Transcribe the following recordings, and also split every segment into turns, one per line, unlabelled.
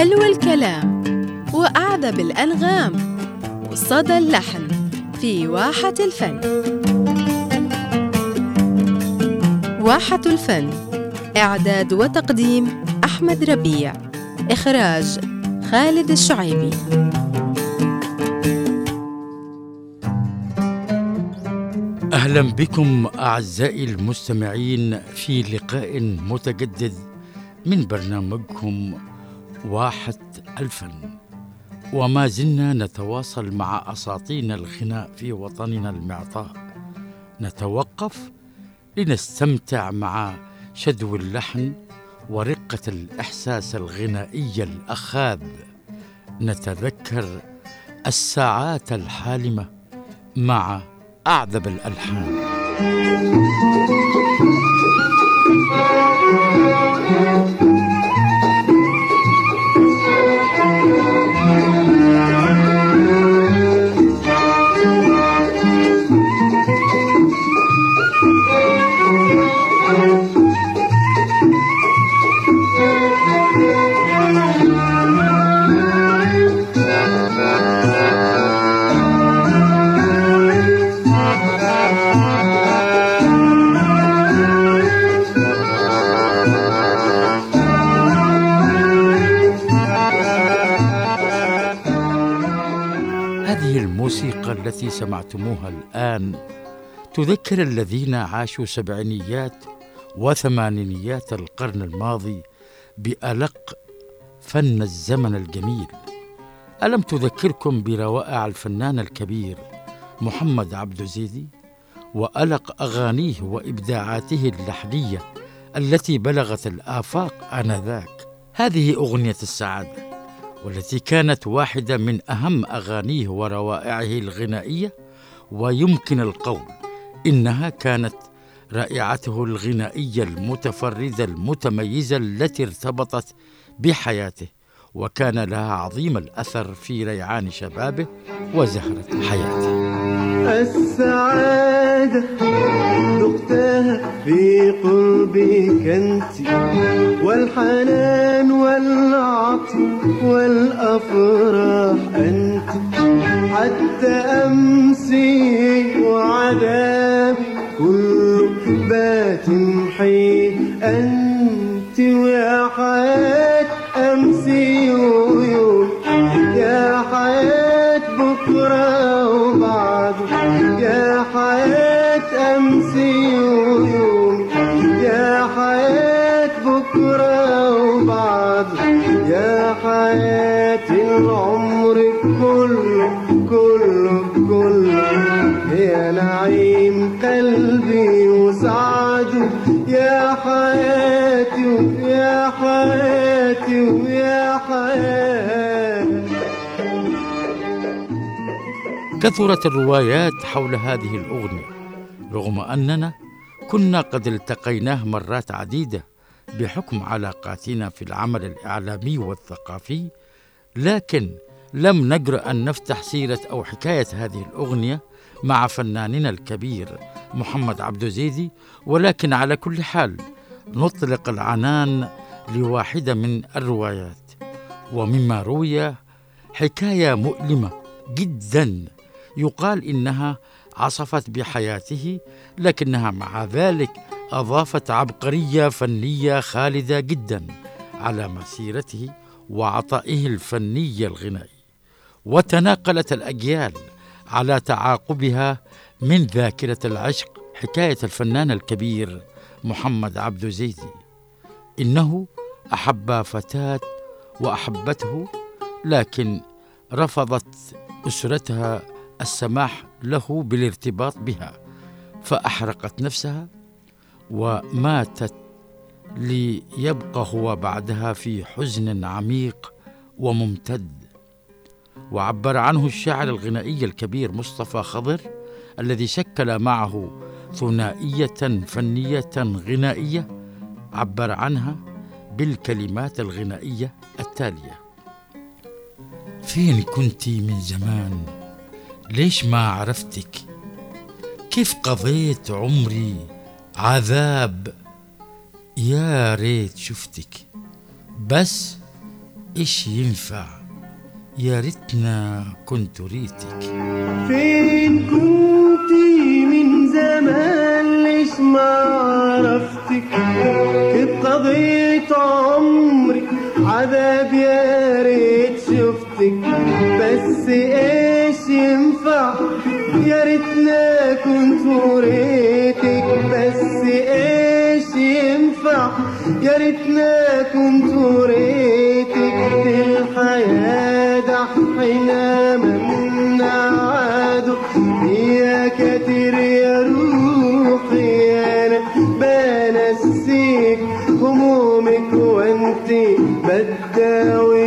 حلو الكلام. وأعذب الأنغام وصدى اللحن. في واحة الفن. واحة الفن. إعداد وتقديم أحمد ربيع. إخراج خالد الشعيبي.
أهلا بكم أعزائي المستمعين في لقاء متجدد من برنامجكم واحة الفن وما زلنا نتواصل مع اساطين الغناء في وطننا المعطاء. نتوقف لنستمتع مع شدو اللحن ورقة الإحساس الغنائي الأخاذ. نتذكر الساعات الحالمة مع أعذب الألحان. هذه التي سمعتموها الآن. تذكر الذين عاشوا سبعينيات وثمانينيات القرن الماضي بألق فن الزمن الجميل. ألم تذكركم بروائع الفنان الكبير محمد عبد زيدي وألق أغانيه وإبداعاته اللحنية التي بلغت الآفاق آنذاك؟ هذه أغنية السعادة. والتي كانت واحدة من أهم أغانيه وروائعه الغنائية ويمكن القول إنها كانت رائعته الغنائية المتفردة المتميزة التي ارتبطت بحياته. وكان لها عظيم الأثر في ريعان شبابه وزهرة حياته
السعادة ذقتها في قربك انت والحنان والعطف والأفراح أنت. حتى أمسي وعذابي كله بات محيط أنت ويا حياة أمسي ويوم. يا حياة بكرة وبعده.
كثرت الروايات حول هذه الأغنية رغم أننا كنا قد التقيناه مرات عديدة بحكم علاقاتنا في العمل الإعلامي والثقافي لكن لم نجرأ أن نفتح سيرة أو حكاية هذه الأغنية مع فناننا الكبير محمد عبد زيدي ولكن على كل حال نطلق العنان لواحدة من الروايات. ومما روي حكاية مؤلمة جدا يقال إنها عصفت بحياته لكنها مع ذلك أضافت عبقرية فنية خالدة جدا على مسيرته وعطائه الفني الغنائي. وتناقلت الأجيال على تعاقبها من ذاكرة العشق حكاية الفنان الكبير محمد عبد زيدي إنه أحب فتاة وأحبته لكن رفضت أسرتها السماح له بالارتباط بها فأحرقت نفسها وماتت ليبقى هو بعدها في حزن عميق وممتد. وعبر عنه الشاعر الغنائي الكبير مصطفى خضر الذي شكل معه ثنائية فنية غنائية عبر عنها بالكلمات الغنائية التالية. فين كنتي من زمان؟ ليش ما عرفتك؟ كيف قضيت عمري؟ عذاب. يا ريت شفتك. بس إيش ينفع؟ يا ريتنا كنت ريتك.
فين كنتي من زمان؟ ليش ما عرفتك؟ كنت قضيت عمري؟ عذاب يا ريت شفتك. بس إيش يا ريتنا كنت وريتك بس إيش ينفع؟ يا ريتنا كنت وريتك دي الحياة دحينا من عادوا يا كتير يا روحي أنا بنسيك همومك وأنتي بداوي.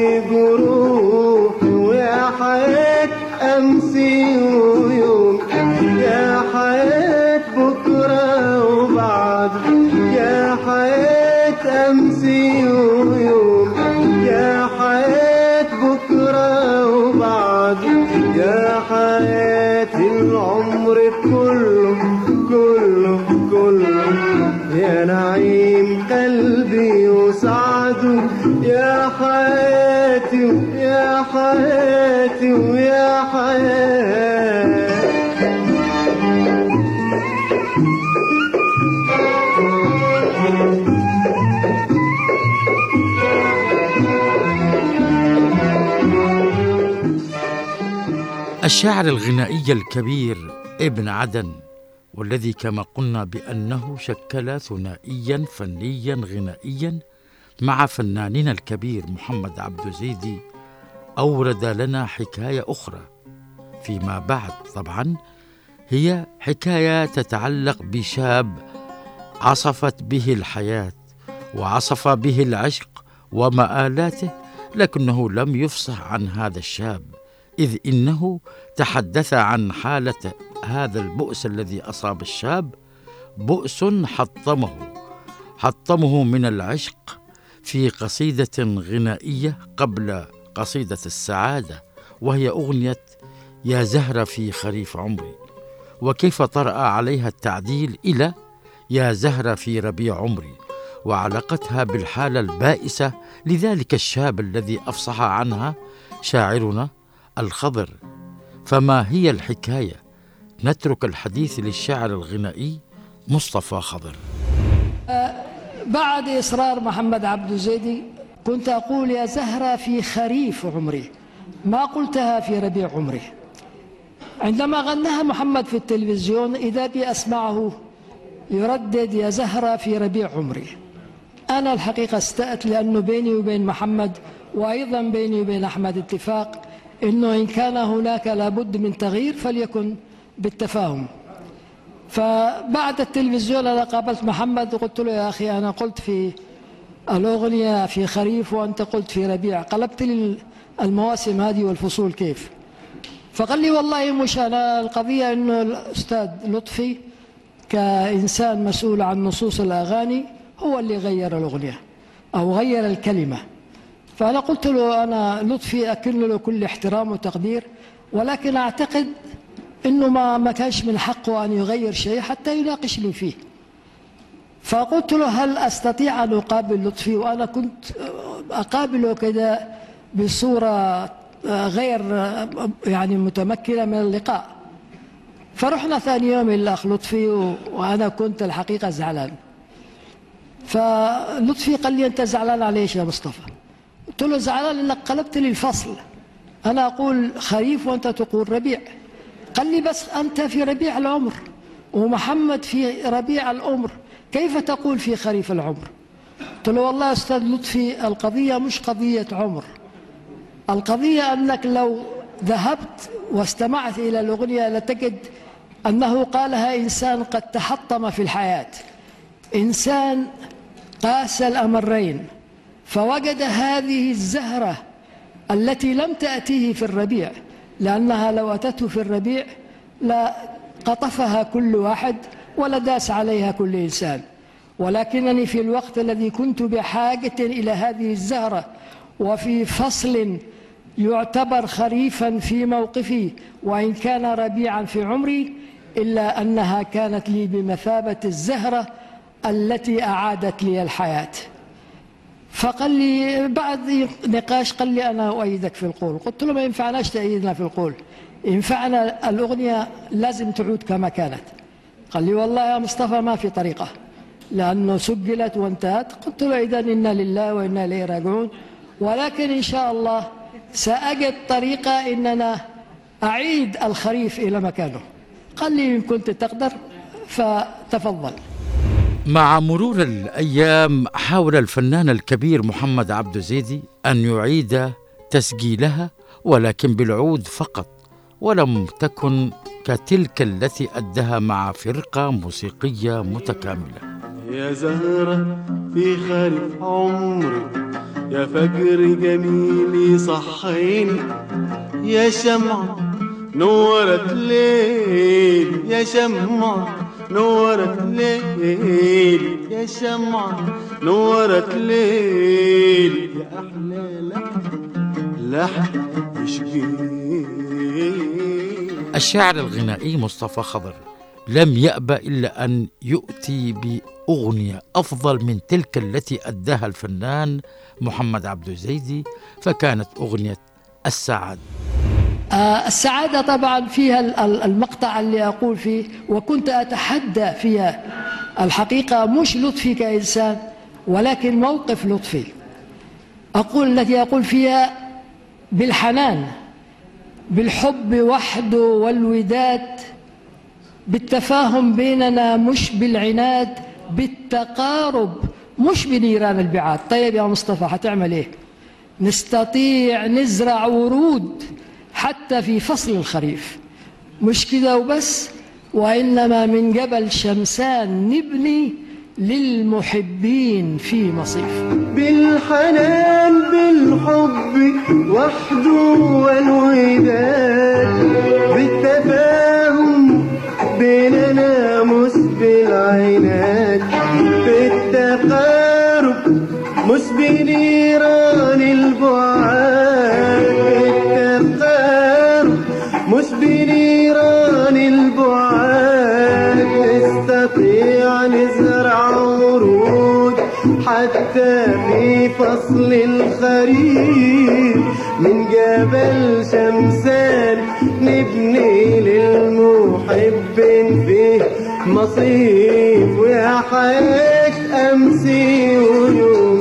حياتي ويا حياتي ويا حياتي.
الشاعر الغنائي الكبير ابن عدن والذي كما قلنا بأنه شكل ثنائيا فنيا غنائيا مع فناننا الكبير محمد عبد زيدي أورد لنا حكاية أخرى فيما بعد. طبعا هي حكاية تتعلق بشاب عصفت به الحياة وعصف به العشق ومآلاته لكنه لم يفصح عن هذا الشاب إذ إنه تحدث عن حالة هذا البؤس الذي أصاب الشاب بؤس حطمه حطمه من العشق في قصيدة غنائية قبل قصيدة السعادة وهي أغنية يا زهرة في خريف عمري. وكيف طرأ عليها التعديل إلى يا زهرة في ربيع عمري. وعلاقتها بالحالة البائسة لذلك الشاب الذي أفصح عنها شاعرنا الخضر. فما هي الحكاية؟ نترك الحديث للشاعر الغنائي مصطفى خضر.
بعد إصرار محمد عبد الزيدي كنت أقول يا زهرة في خريف عمري ما قلتها في ربيع عمري عندما غناها محمد في التلفزيون إذا بي أسمعه يردد يا زهرة في ربيع عمري أنا الحقيقة استأت لأنه بيني وبين محمد وأيضا بيني وبين أحمد اتفاق أنه إن كان هناك لابد من تغيير فليكن بالتفاهم. فبعد التلفزيون أنا قابلت محمد وقلت له يا أخي أنا قلت في الأغنية في خريف وأنت قلت في ربيع قلبت لي المواسم هذه والفصول كيف. فقال لي والله مش أنا القضية أنه الأستاذ لطفي كإنسان مسؤول عن نصوص الأغاني هو اللي غير الأغنية أو غير الكلمة. فأنا قلت له أنا لطفي أكن له كل احترام وتقدير ولكن أعتقد إنه ما ما كانش من حقه أن يغير شيء حتى يناقشني فيه. فقلت له هل أستطيع أن أقابل لطفي؟ وأنا كنت أقابله كده بصورة غير يعني متمكنة من اللقاء. فرحنا ثاني يوم الاخ لطفي وأنا كنت الحقيقة زعلان. فلطفي قال لي أنت زعلان على إيش يا مصطفى؟ قلت له زعلان انك قلبت لي الفصل. أنا أقول خريف وأنت تقول ربيع. قال لي بس أنت في ربيع العمر ومحمد في ربيع العمر كيف تقول في خريف العمر؟ قلت له والله أستاذ لطفي القضية مش قضية عمر. القضية أنك لو ذهبت واستمعت إلى الأغنية لتجد أنه قالها إنسان قد تحطم في الحياة. إنسان قاس الأمرين فوجد هذه الزهرة التي لم تأتيه في الربيع. لأنها لو أتته في الربيع لقطفها كل واحد ولداس عليها كل إنسان. ولكنني في الوقت الذي كنت بحاجة إلى هذه الزهرة وفي فصل يعتبر خريفا في موقفي وإن كان ربيعا في عمري إلا أنها كانت لي بمثابة الزهرة التي أعادت لي الحياة. فقال لي بعد نقاش قال لي أنا أؤيدك في القول. قلت له ما ينفعناش تأييدنا في القول. ينفعنا الأغنية لازم تعود كما كانت. قال لي والله يا مصطفى ما في طريقة. لأنه سجلت وانتهت. قلت له إذا إنا لله وإنا إليه راجعون. ولكن إن شاء الله سأجد طريقة إننا أعيد الخريف إلى مكانه. قال لي إن كنت تقدر فتفضل.
مع مرور الأيام حاول الفنان الكبير محمد عبد زيدي أن يعيد تسجيلها ولكن بالعود فقط ولم تكن كتلك التي أدها مع فرقة موسيقية متكاملة.
يا زهرة في خريف عمري يا فجر جميل يصحيني يا شمعة نورت ليل يا شمعة نورت ليل يا شمعة. نورت ليل يا أحلى لحن. لحن
الشاعر الغنائي مصطفى خضر لم يأبى إلا أن يؤتي بأغنية أفضل من تلك التي أداها الفنان محمد عبد الزيدي فكانت أغنية السعادة
آه، السعادة طبعا فيها ال- ال- المقطع اللي أقول فيه وكنت أتحدى فيها. الحقيقة مش لطفي كإنسان ولكن موقف لطفي. أقول التي أقول فيها بالحنان بالحب وحده والوداد بالتفاهم بيننا مش بالعناد بالتقارب مش بنيران البعاد. طيب يا مصطفى هتعمل إيه؟ نستطيع نزرع ورود حتى في فصل الخريف. مش كده وبس؟ وإنما من جبل شمسان نبني للمحبين في مصيف.
بالحنان بالحب وحده والوداد. بالتفاهم بيننا مش بالعناد بالتقارب مش فصل الخريف من جبل شمسان نبني للمحب فيه مصيف ويا حياة أمسي ويوم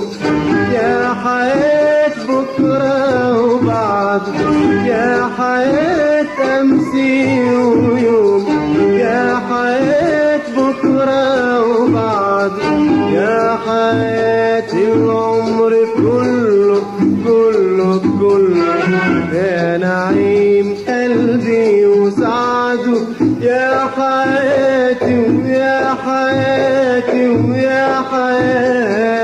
حياتي ويا حياتي.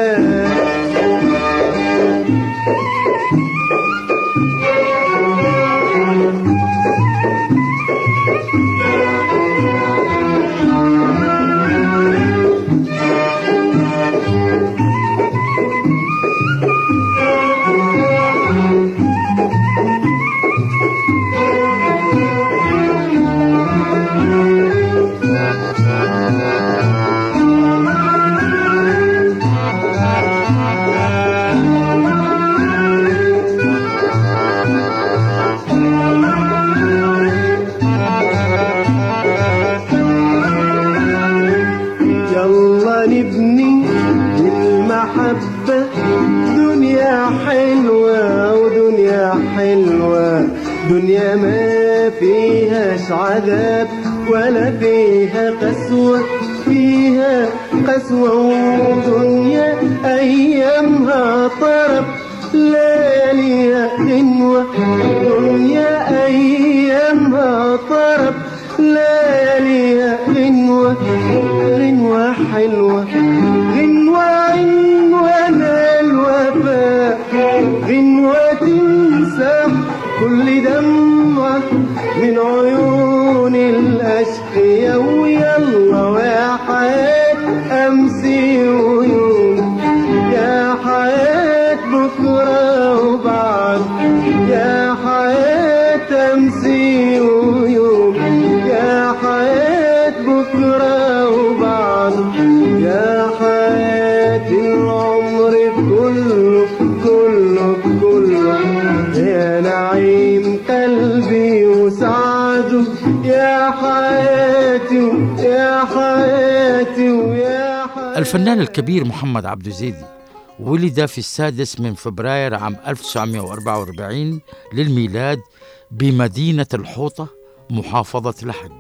عذاب ولا فيها قسوة فيها قسوة ودنيا أيامها طرب. لياليها غنوة دنيا أيامها طرب. لياليها غنوة غنوة حلوة غنوة عنوة الوفاء غنوة تمسح كل دمعة من عيون
الفنان الكبير محمد عبد زيدي ولد في السادس من فبراير عام 1944 للميلاد بمدينة الحوطة محافظة لحج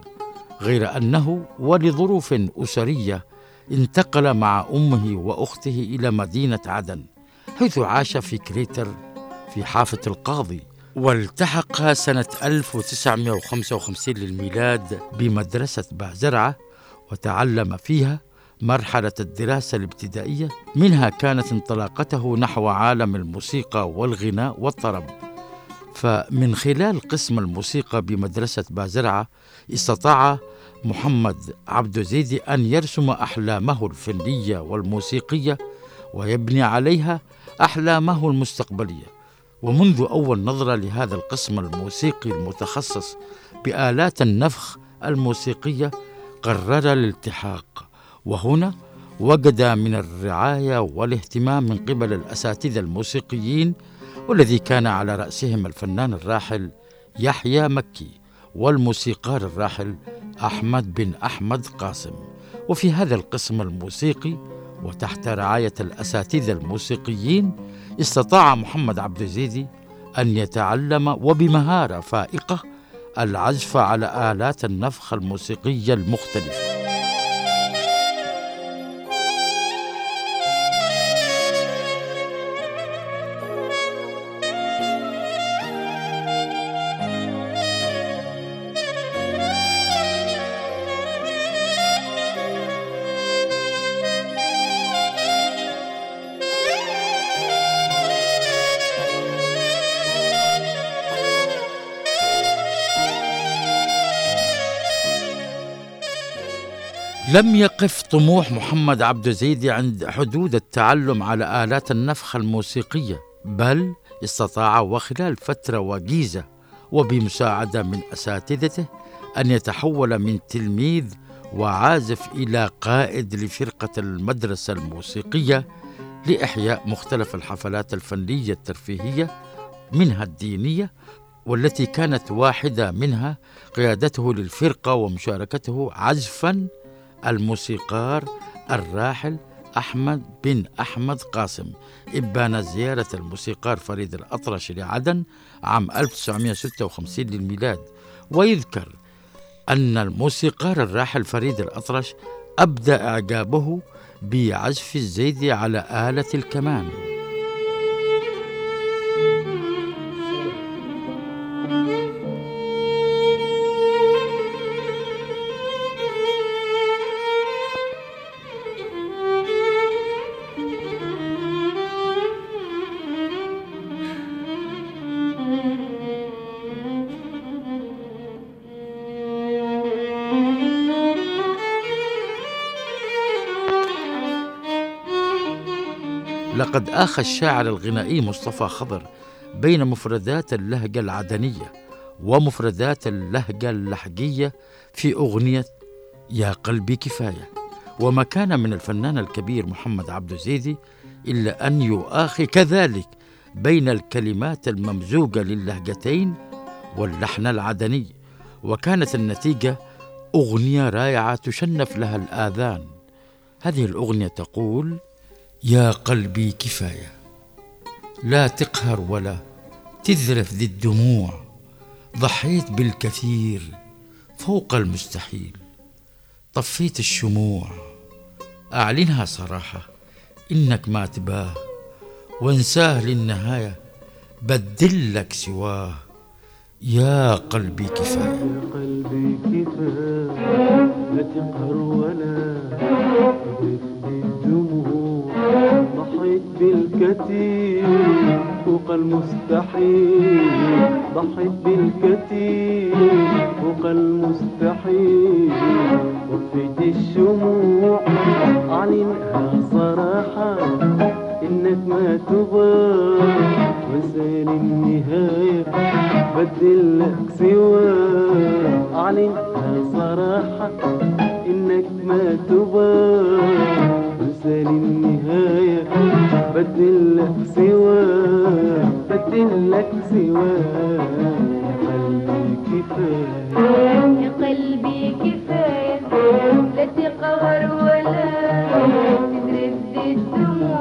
غير أنه ولظروف أسرية انتقل مع أمه وأخته إلى مدينة عدن حيث عاش في كريتر في حافة القاضي والتحق سنة 1955 للميلاد بمدرسة بعزرعة وتعلم فيها مرحلة الدراسة الابتدائية منها كانت انطلاقته نحو عالم الموسيقى والغناء والطرب. فمن خلال قسم الموسيقى بمدرسة بازرعة استطاع محمد عبد زيدي أن يرسم أحلامه الفنية والموسيقية ويبني عليها أحلامه المستقبلية. ومنذ أول نظرة لهذا القسم الموسيقي المتخصص بآلات النفخ الموسيقية قرر الالتحاق. وهنا وجد من الرعاية والاهتمام من قبل الأساتذة الموسيقيين والذي كان على رأسهم الفنان الراحل يحيى مكي والموسيقار الراحل أحمد بن أحمد قاسم. وفي هذا القسم الموسيقي وتحت رعاية الأساتذة الموسيقيين استطاع محمد عبد الزيدي أن يتعلم وبمهارة فائقة العزف على آلات النفخ الموسيقية المختلفة. لم يقف طموح محمد عبد زيدي عند حدود التعلم على آلات النفخ الموسيقية بل استطاع وخلال فترة وجيزة وبمساعدة من أساتذته أن يتحول من تلميذ وعازف إلى قائد لفرقة المدرسة الموسيقية لإحياء مختلف الحفلات الفنية الترفيهية منها الدينية والتي كانت واحدة منها قيادته للفرقة ومشاركته عزفا الموسيقار الراحل أحمد بن أحمد قاسم. إبان زيارة الموسيقار فريد الأطرش لعدن عام 1956 للميلاد. ويذكر أن الموسيقار الراحل فريد الأطرش أبدى إعجابه بعزف الزيدي على آلة الكمان. لقد آخى الشاعر الغنائي مصطفى خضر بين مفردات اللهجة العدنية ومفردات اللهجة اللحجية في أغنية يا قلبي كفاية. وما كان من الفنان الكبير محمد عبد زيدي إلا أن يؤاخي كذلك بين الكلمات الممزوجة للهجتين واللحن العدني. وكانت النتيجة أغنية رائعة تشنف لها الآذان. هذه الأغنية تقول يا قلبي كفاية. لا تقهر ولا تذرف ذي الدموع. ضحيت بالكثير فوق المستحيل. طفيت الشموع. أعلنها صراحة إنك ما تباه. وانساه للنهاية بدل لك سواه. يا قلبي كفاية.
يا قلبي كفاية. لا تقهر ولا بالكثير فوق المستحيل ضحيت بالكثير فوق المستحيل. وفيت الشموع أعلنها صراحة إنك ما تبغى. وسال النهاية بدل لك سواه أعلنها صراحة إنك ما تبغى. انسى للنهاية بدل لك سواه بدي لك سواه يا قلبي كفاية.
يا قلبي كفاية لا تقهر ولا تترد الدموع.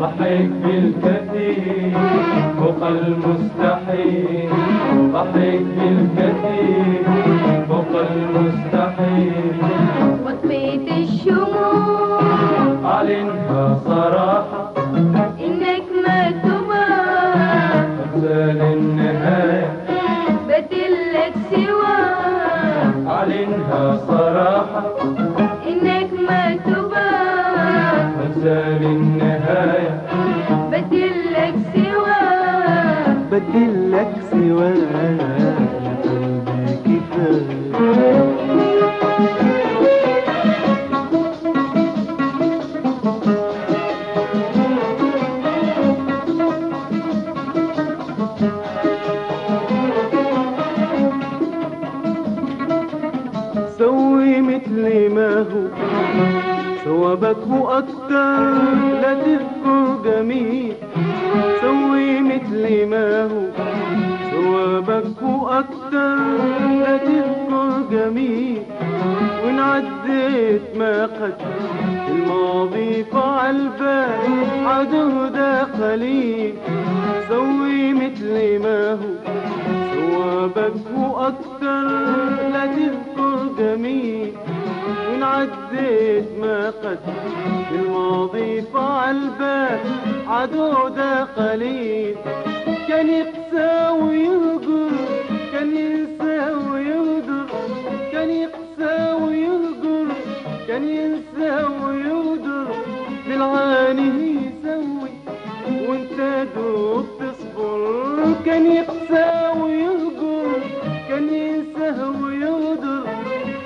ضحيت بالكثير فوق المستحيل. ضحيت بالكثير فوق المستحيل. صراحة جميل. سوي مثل ما هو ثوابك وأكتر لا تذكر جميل. وإن عديت ما قد الماضي فعل بال عدو ده قليل. سوي مثل ما هو ثوابك وأكتر لا تذكر جميل. وإن عديت ما قد الماضي فعل بال عدو ده قليل. كان يقسى ويهجر كان ينسى ويهدر كان يقسى ويهجر كان ينسى ويهدر بالعاني يسوي وانت دوب تصبر. كان يقسى ويهجر كان ينسى ويهدر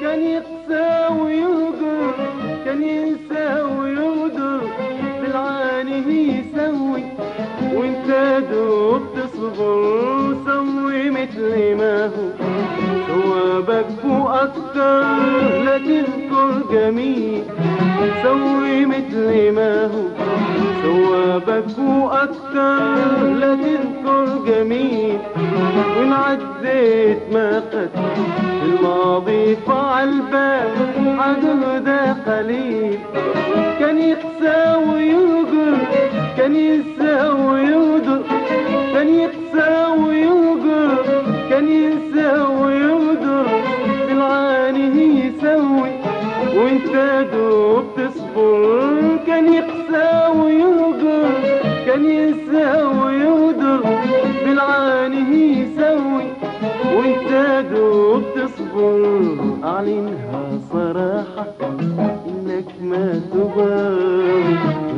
كان يقسى كان ينسى ويهدر بالعاني يسوي وانت دوب تصبر سوي مثل ما هو. ثوابك وأكتر لا تذكر جميل. سوي مثل ما هو. ثوابك وأكتر لا تذكر جميل. وان عديت ما قد الماضي فعل بال عدو ده قليل. كان يقسى ويهجر كان ينسى ويهدر كان يقسى ويهجر كان ينسى ويهدر وانت دوب تصبر كان يقسى ويهجر كان ينسى ويهدر بالعاني يسوي. وانت دوب تصبر أعلنها صراحة إنك ما تبغى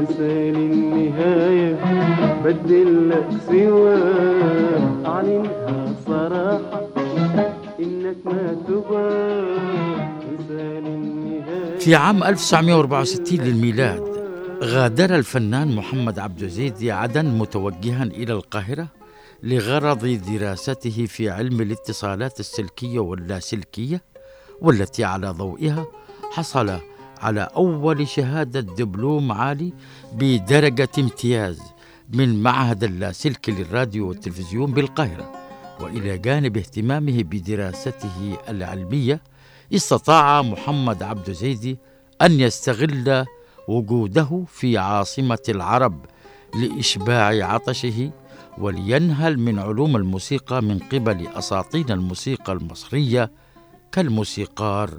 مثال النهاية بدلك سوا أعلنها صراحة إنك ما تبغى مثال النهاية
في عام 1964 للميلاد غادر الفنان محمد عبد زيد عدن متوجها إلى القاهرة لغرض دراسته في علم الاتصالات السلكية واللاسلكية والتي على ضوئها حصل على أول شهادة دبلوم عالي بدرجة امتياز من معهد اللاسلكي للراديو والتلفزيون بالقاهرة وإلى جانب اهتمامه بدراسته العلمية استطاع محمد عبد زيد أن يستغل وجوده في عاصمة العرب لإشباع عطشه ولينهل من علوم الموسيقى من قبل أساطين الموسيقى المصرية كالموسيقار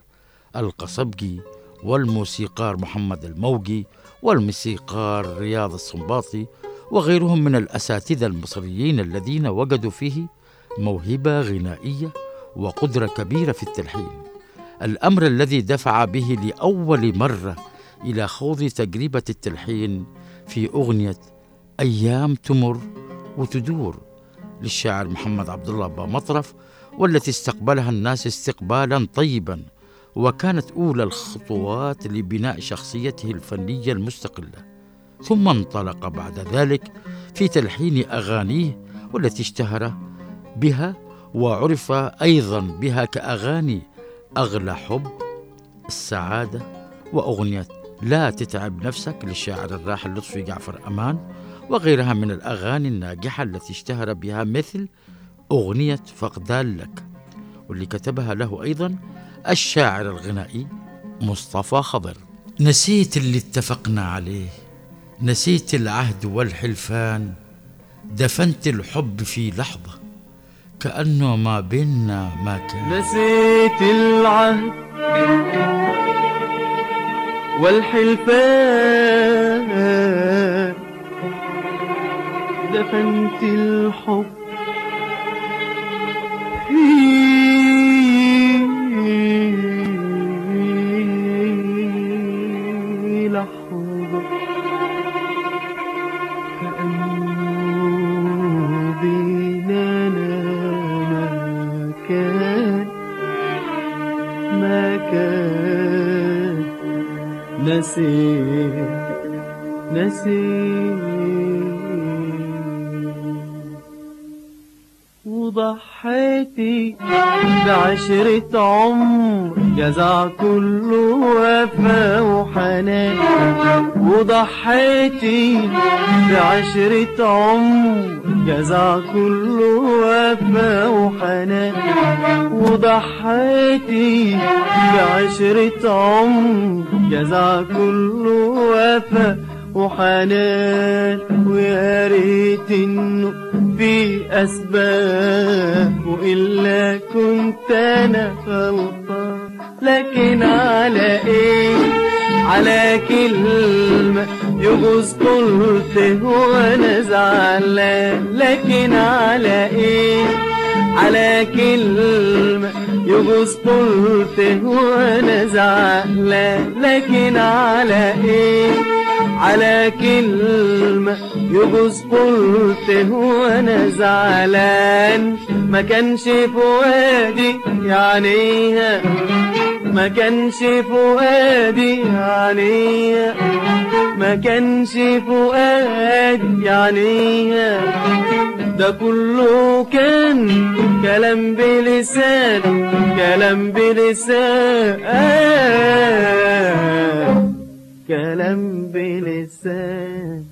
القصبجي والموسيقار محمد الموجي والموسيقار رياض السنباطي وغيرهم من الأساتذة المصريين الذين وجدوا فيه موهبة غنائية وقدرة كبيرة في التلحين. الأمر الذي دفع به لأول مرة إلى خوض تجربة التلحين في أغنية أيام تمر وتدور للشاعر محمد عبد الله مطرف والتي استقبلها الناس استقبالا طيبا وكانت أولى الخطوات لبناء شخصيته الفنية المستقلة. ثم انطلق بعد ذلك في تلحين أغانيه والتي اشتهر بها وعرف أيضا بها كأغاني أغلى حب السعادة وأغنية لا تتعب نفسك للشاعر الراحل لطفي جعفر أمان وغيرها من الأغاني الناجحة التي اشتهر بها مثل أغنية فقدان لك واللي كتبها له أيضا الشاعر الغنائي مصطفى خضر. نسيت اللي اتفقنا عليه نسيت العهد والحلفان دفنت الحب في لحظة كأنه ما بيننا ما كان.
نسيت العهد والحلفان. دفنت الحب في بعشرة عمر جزع كله وفا وحنان وضحيتي بعشرة عمر جزع كله وفا وحنان وضحيتي بعشرة عمر جزع كله وفا وحنان ويا ريت إنه في أسباب وإلا كنت أنا غلطان. لكن على إيه؟ على كلمة يجوز قلت وأنا زعلان. لكن على إيه؟ على كلمة يجوز قلت وأنا زعلان. لكن على إيه؟ على كلمة يجوز قلت وأنا زعلان. ما كانش فؤادي يعنيها. ما كانش فؤادي يعنيها. ما كانش فؤادي يعنيها. ده كله كان كلام بلسان كلام بلسان. كلام بلسان.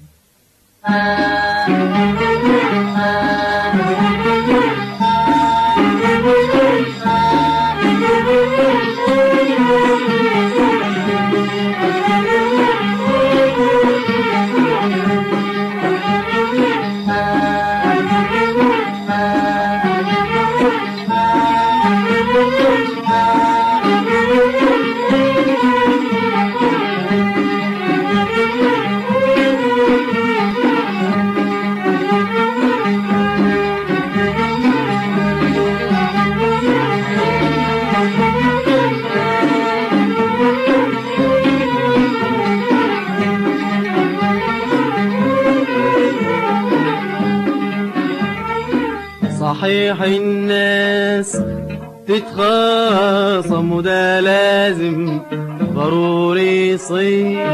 صحيح الناس تتخاصم وده لازم ضروري يصير.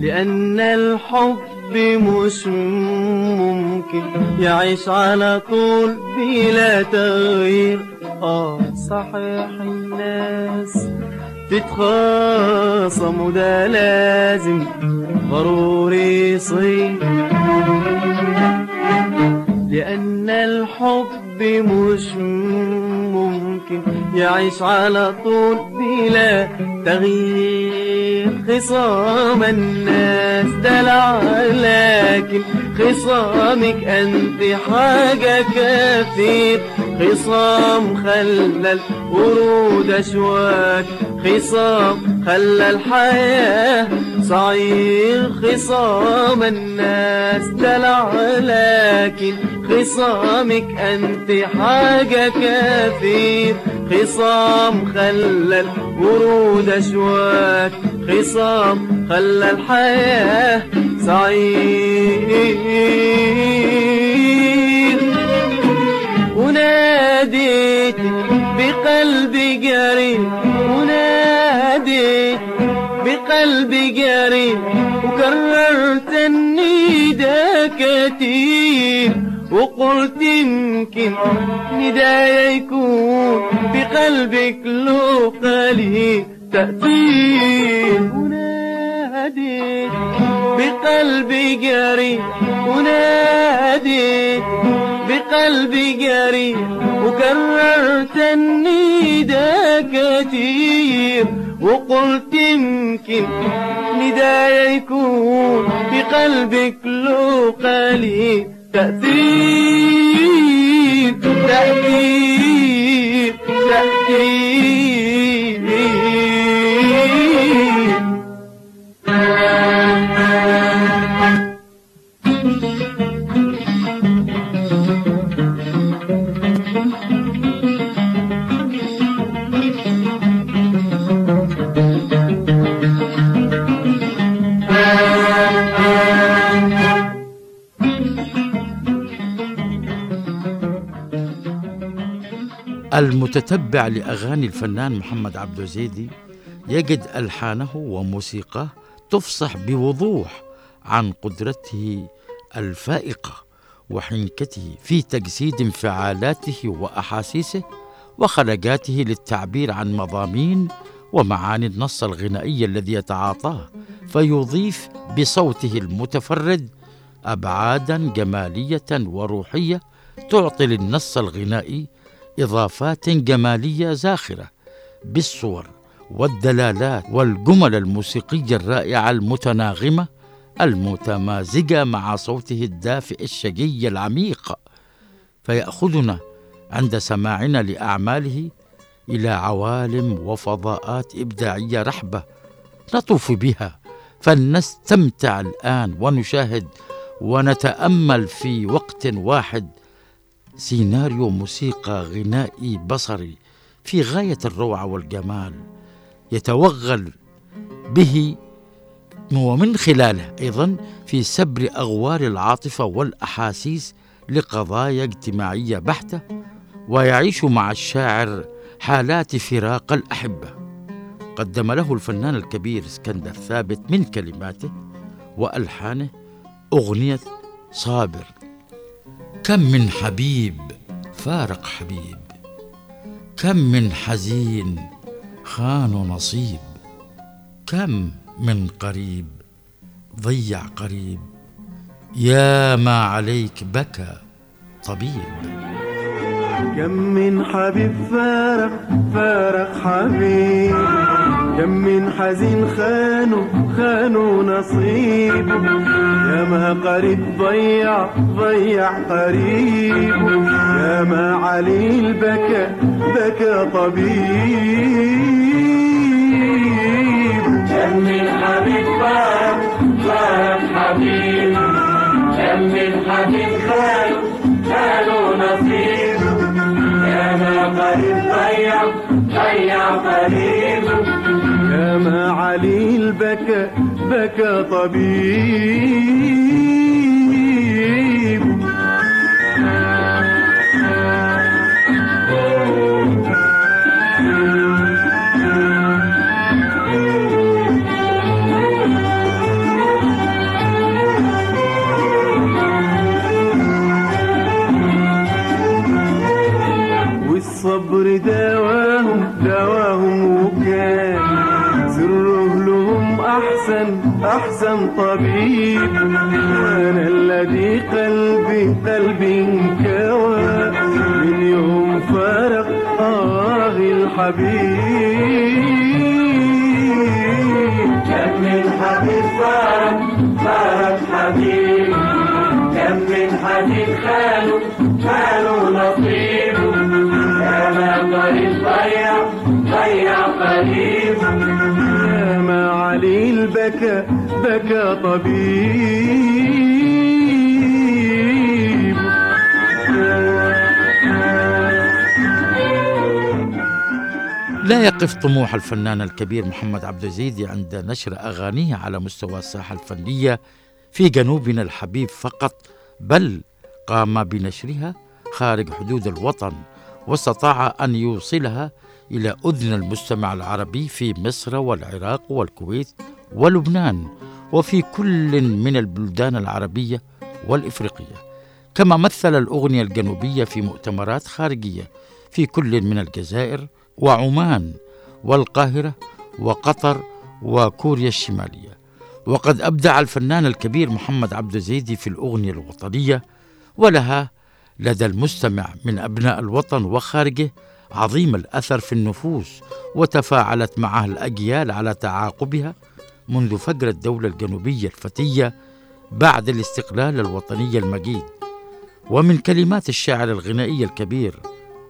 لأن الحب مش ممكن يعيش على طول بلا تغيير. آه صحيح الناس تتخاصم وده لازم ضروري يصير. لأن الحب مش ممكن يعيش على طول بلا تغيير. خصام الناس دلع لكن خصامك أنت حاجة كثير. خصام خلى الورود أشواك خصام خلى الحياة صعير. خصام الناس دلع لكن خصامك أنت حاجة كثير. خصام خلى الورود أشواك خصام خلى الحياة سعيد وناديت بقلبي جريح وناديت بقلبي جريح وكررت النداء كتير وقلت يمكن ندايا يكون بقلبك له قليل تأثير. وناديت بقلبي جريح وناديت بقلبي جريح وكررت النداء كتير وقلت يمكن ندايا يكون في قلبك له قليل تأثير تأثير تأثير.
المتتبع لأغاني الفنان محمد عبد الزيدي يجد ألحانه وموسيقاه تفصح بوضوح عن قدرته الفائقة وحنكته في تجسيد انفعالاته وأحاسيسه وخلقاته للتعبير عن مضامين ومعاني النص الغنائي الذي يتعاطاه فيضيف بصوته المتفرد أبعادا جمالية وروحية تعطي للنص الغنائي إضافات جمالية زاخرة بالصور والدلالات والجمل الموسيقية الرائعة المتناغمة المتمازجة مع صوته الدافئ الشجي العميق. فيأخذنا عند سماعنا لأعماله إلى عوالم وفضاءات إبداعية رحبة نطوف بها. فلنستمتع الآن ونشاهد ونتأمل في وقت واحد سيناريو موسيقى غنائي بصري في غاية الروعة والجمال يتوغل به ومن خلاله أيضا في سبر أغوار العاطفة والأحاسيس لقضايا اجتماعية بحتة ويعيش مع الشاعر حالات فراق الأحبة. قدم له الفنان الكبير اسكندر ثابت من كلماته وألحانه أغنية صابر. كم من حبيب فارق حبيب. كم من حزين خان نصيب. كم من قريب ضيع قريب. يا ما عليك بكى طبيب.
كم من حبيب فارق فارق حبيب. كم من حزين خانوا خانوا نصيبه يا ما قريب ضيع ضيع قريب. يا ما عليل بكى بكى طبيب. كم من حبيب فارق فارق حبيب. كم من حبيب خانوا خانوا نصيبه يا ما قريب ضيع ضيع قريبه يا ما عليل بكى بكى طبيب. أحسن طبيب أنا الذي قلبي قلبي انكوى من يوم فارق آه الحبيب. كم من حبيب فارق فارق حبيب. كم من حبيب خاله خاله نصيبه ما قريب ضيع ضيع قريبه يا ما عليل بكى بكى طبيب.
لا يقف طموح الفنان الكبير محمد عبد الزيدي عند نشر أغانيه على مستوى الساحة الفنية في جنوبنا الحبيب فقط بل قام بنشرها خارج حدود الوطن واستطاع أن يوصلها إلى أذن المستمع العربي في مصر والعراق والكويت ولبنان وفي كل من البلدان العربية والإفريقية. كما مثل الأغنية الجنوبية في مؤتمرات خارجية في كل من الجزائر وعمان والقاهرة وقطر وكوريا الشمالية. وقد أبدع الفنان الكبير محمد عبد الزيدي في الأغنية الوطنية ولها لدى المستمع من أبناء الوطن وخارجه عظيم الأثر في النفوس وتفاعلت معها الأجيال على تعاقبها منذ فجر الدولة الجنوبية الفتية بعد الاستقلال الوطني المجيد. ومن كلمات الشاعر الغنائي الكبير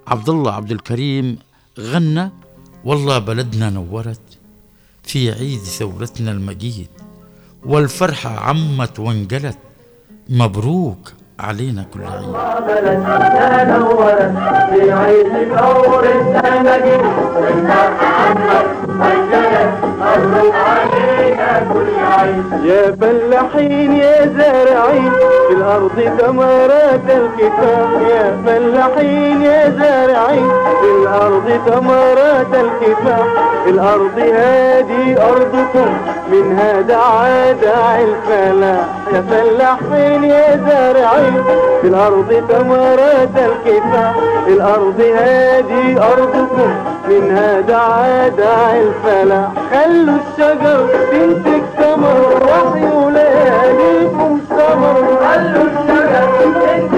عبد الله عبد الكريم غنى والله بلدنا نورت في عيد ثورتنا المجيد والفرحة عمت وانجلت مبروك علينا كل
السنجي
يا فلاحين يا زارعين في الأرض ثمرات الكفاح يا فلاحين يا زارعين في الأرض ثمرات الكفاح الأرض هذه أرضكم منها دعا داعي الفلاح. يا فلاحين يا زارعين في الأرض ثمرات الكفاح الأرض هذه أرضكم منها دعا داعي الفلاح خلوا الشجر تنتج ثمر وحي لياليكم سمر
خلوا الشجر تنتج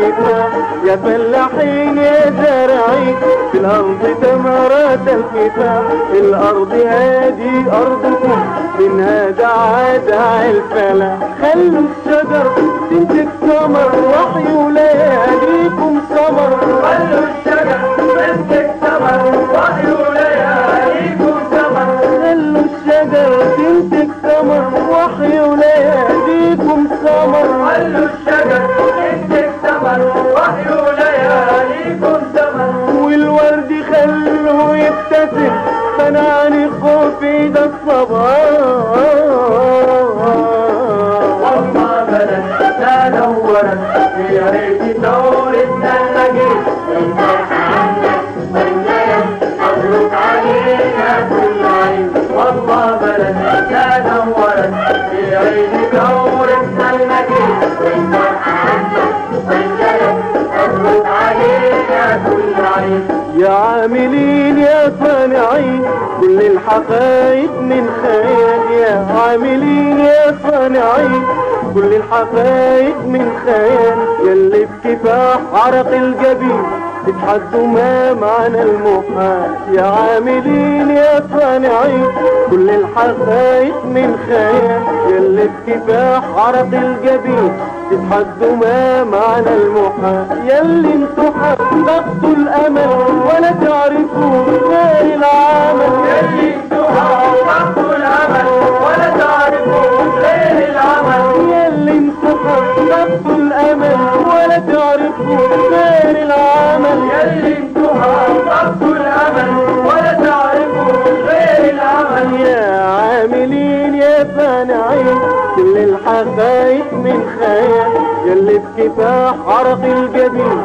الكفاح يا فلاحين يا زارعين في الأرض ثمرات الكفاح الأرض هذه أرضكم منها دعا داعي الفلاح. خلوا الشجر تنتج ثمر وحي لياليكم سمر
خلوا الشجر تنتج
عاملين يا صانعين كل الحقائق من خيال يا عاملين يا صانعين كل الحقائق من خيال يلي بكفاح عرق الجبين تتحدوا ما معنى المحال يا عاملين يا صانعين كل الحقائق من خيال يلي بكفاح عرق الجبين تتحدوا ما معنى المحال يلي أنتوا حققتوا الأمل ولا تعرفوا غير العمل.
أنتوا حققتوا الأمل ولا تعرفوا غير العمل.
يلي أنتوا حققتوا الأمل ولا تعرفوا غير العمل.
يلي أنتوا حققتوا الأمل ولا تعرفوا غير العمل.
يا عاملين يا صانعين كل الحقائق من خيال يلي بكفاح عرق الجبين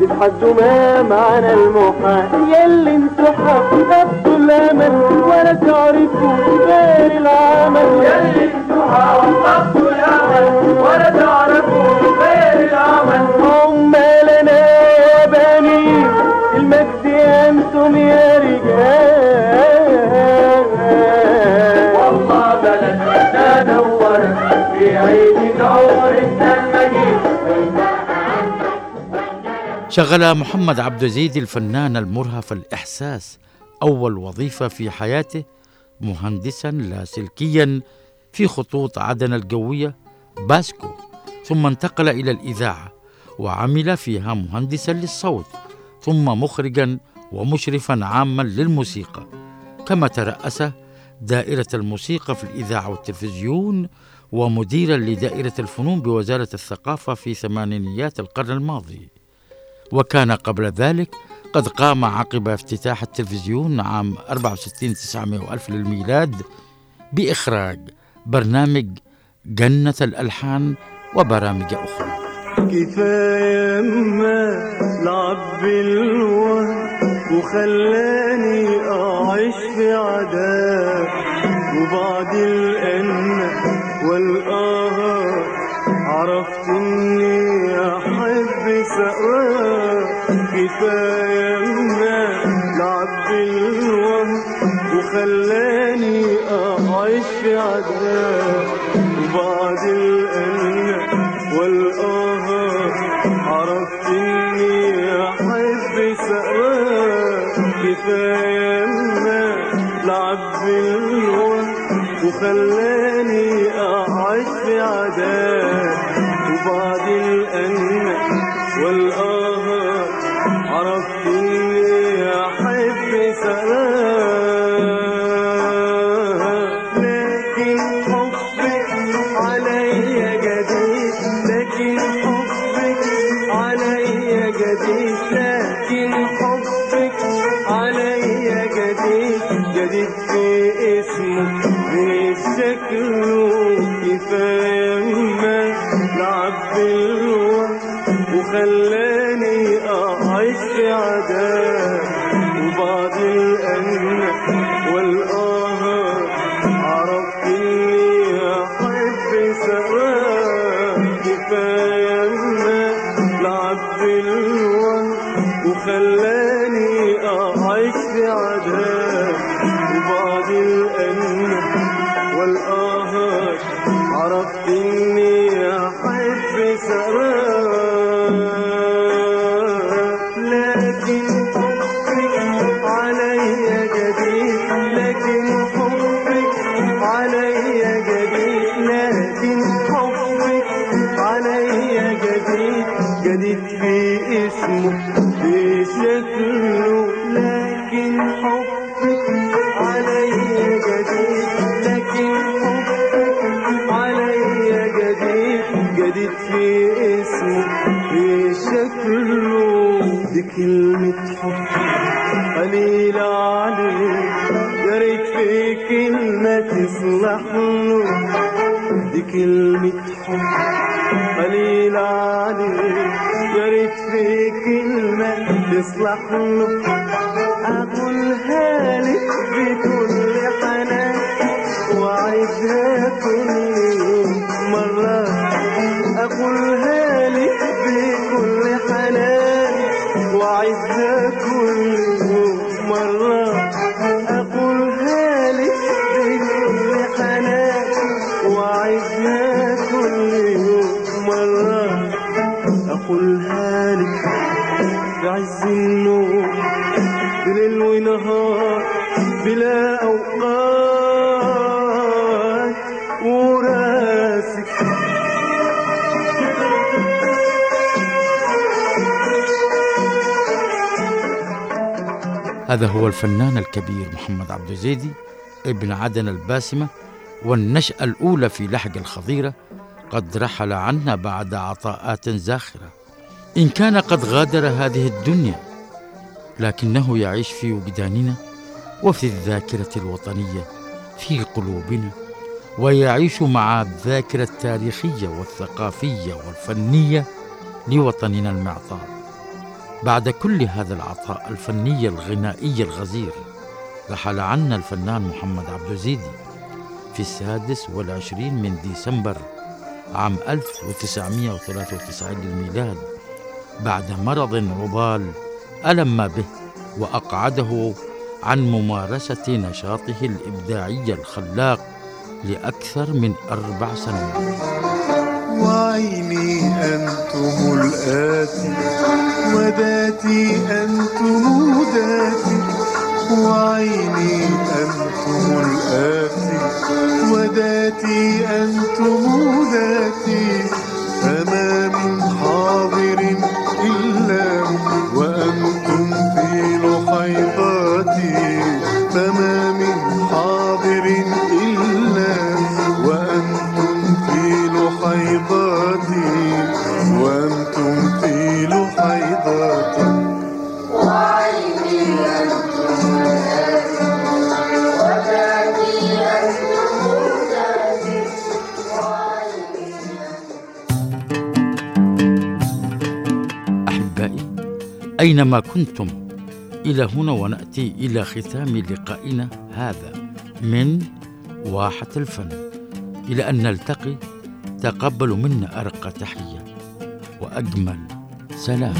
تتحدوا ما معنى المحال. يلي أنتوا حققتوا الأمل ولا تعرفوا غير العمل.
يلي أنتوا حققتوا الأمل ولا تعرفوا غير العمل.
شغل محمد عبد الزيد الفنان المرهف الإحساس أول وظيفة في حياته مهندسا لاسلكيا في خطوط عدن الجوية باسكو. ثم انتقل إلى الإذاعة وعمل فيها مهندسا للصوت ثم مخرجا ومشرفا عاما للموسيقى. كما ترأس دائرة الموسيقى في الإذاعة والتلفزيون ومديرا لدائرة الفنون بوزارة الثقافة في ثمانينيات القرن الماضي. وكان قبل ذلك قد قام عقب افتتاح التلفزيون عام 64 900 ألف للميلاد بإخراج برنامج جنة الألحان وبرامج أخرى.
كفاية ما لعب بالوهم وخلاني أعيش في عذاب وبعد الأن ما لعب بالوهم وخلاني أعيش في عذاب وبعد الأنة والآهات عرفت إني أحب سقراك كفاية لعب بالوهم وخلاني شكله كفاية ما لعب I've been looking
هذا هو الفنان الكبير محمد عبد الزيدي ابن عدن الباسمة والنشأة الأولى في لحج الخضيرة قد رحل عنا بعد عطاءات زاخرة. إن كان قد غادر هذه الدنيا لكنه يعيش في وجداننا وفي الذاكرة الوطنية في قلوبنا ويعيش مع الذاكرة التاريخية والثقافية والفنية لوطننا المعطاء. بعد كل هذا العطاء الفني الغنائي الغزير رحل عنا الفنان محمد عبد الزيدي في السادس والعشرين من ديسمبر عام 1993 للميلاد بعد مرض عضال ألم به وأقعده عن ممارسة نشاطه الإبداعي الخلاق لأكثر من أربع سنوات.
وعيني أنتم الآتي وذاتي أنتم ذاتي وعيني أنتم الآتي وذاتي أنتم ذاتي.
كنتم إلى هنا ونأتي إلى ختام لقائنا هذا من واحة الفن. إلى أن نلتقي تقبلوا منا أرق تحية وأجمل سلام.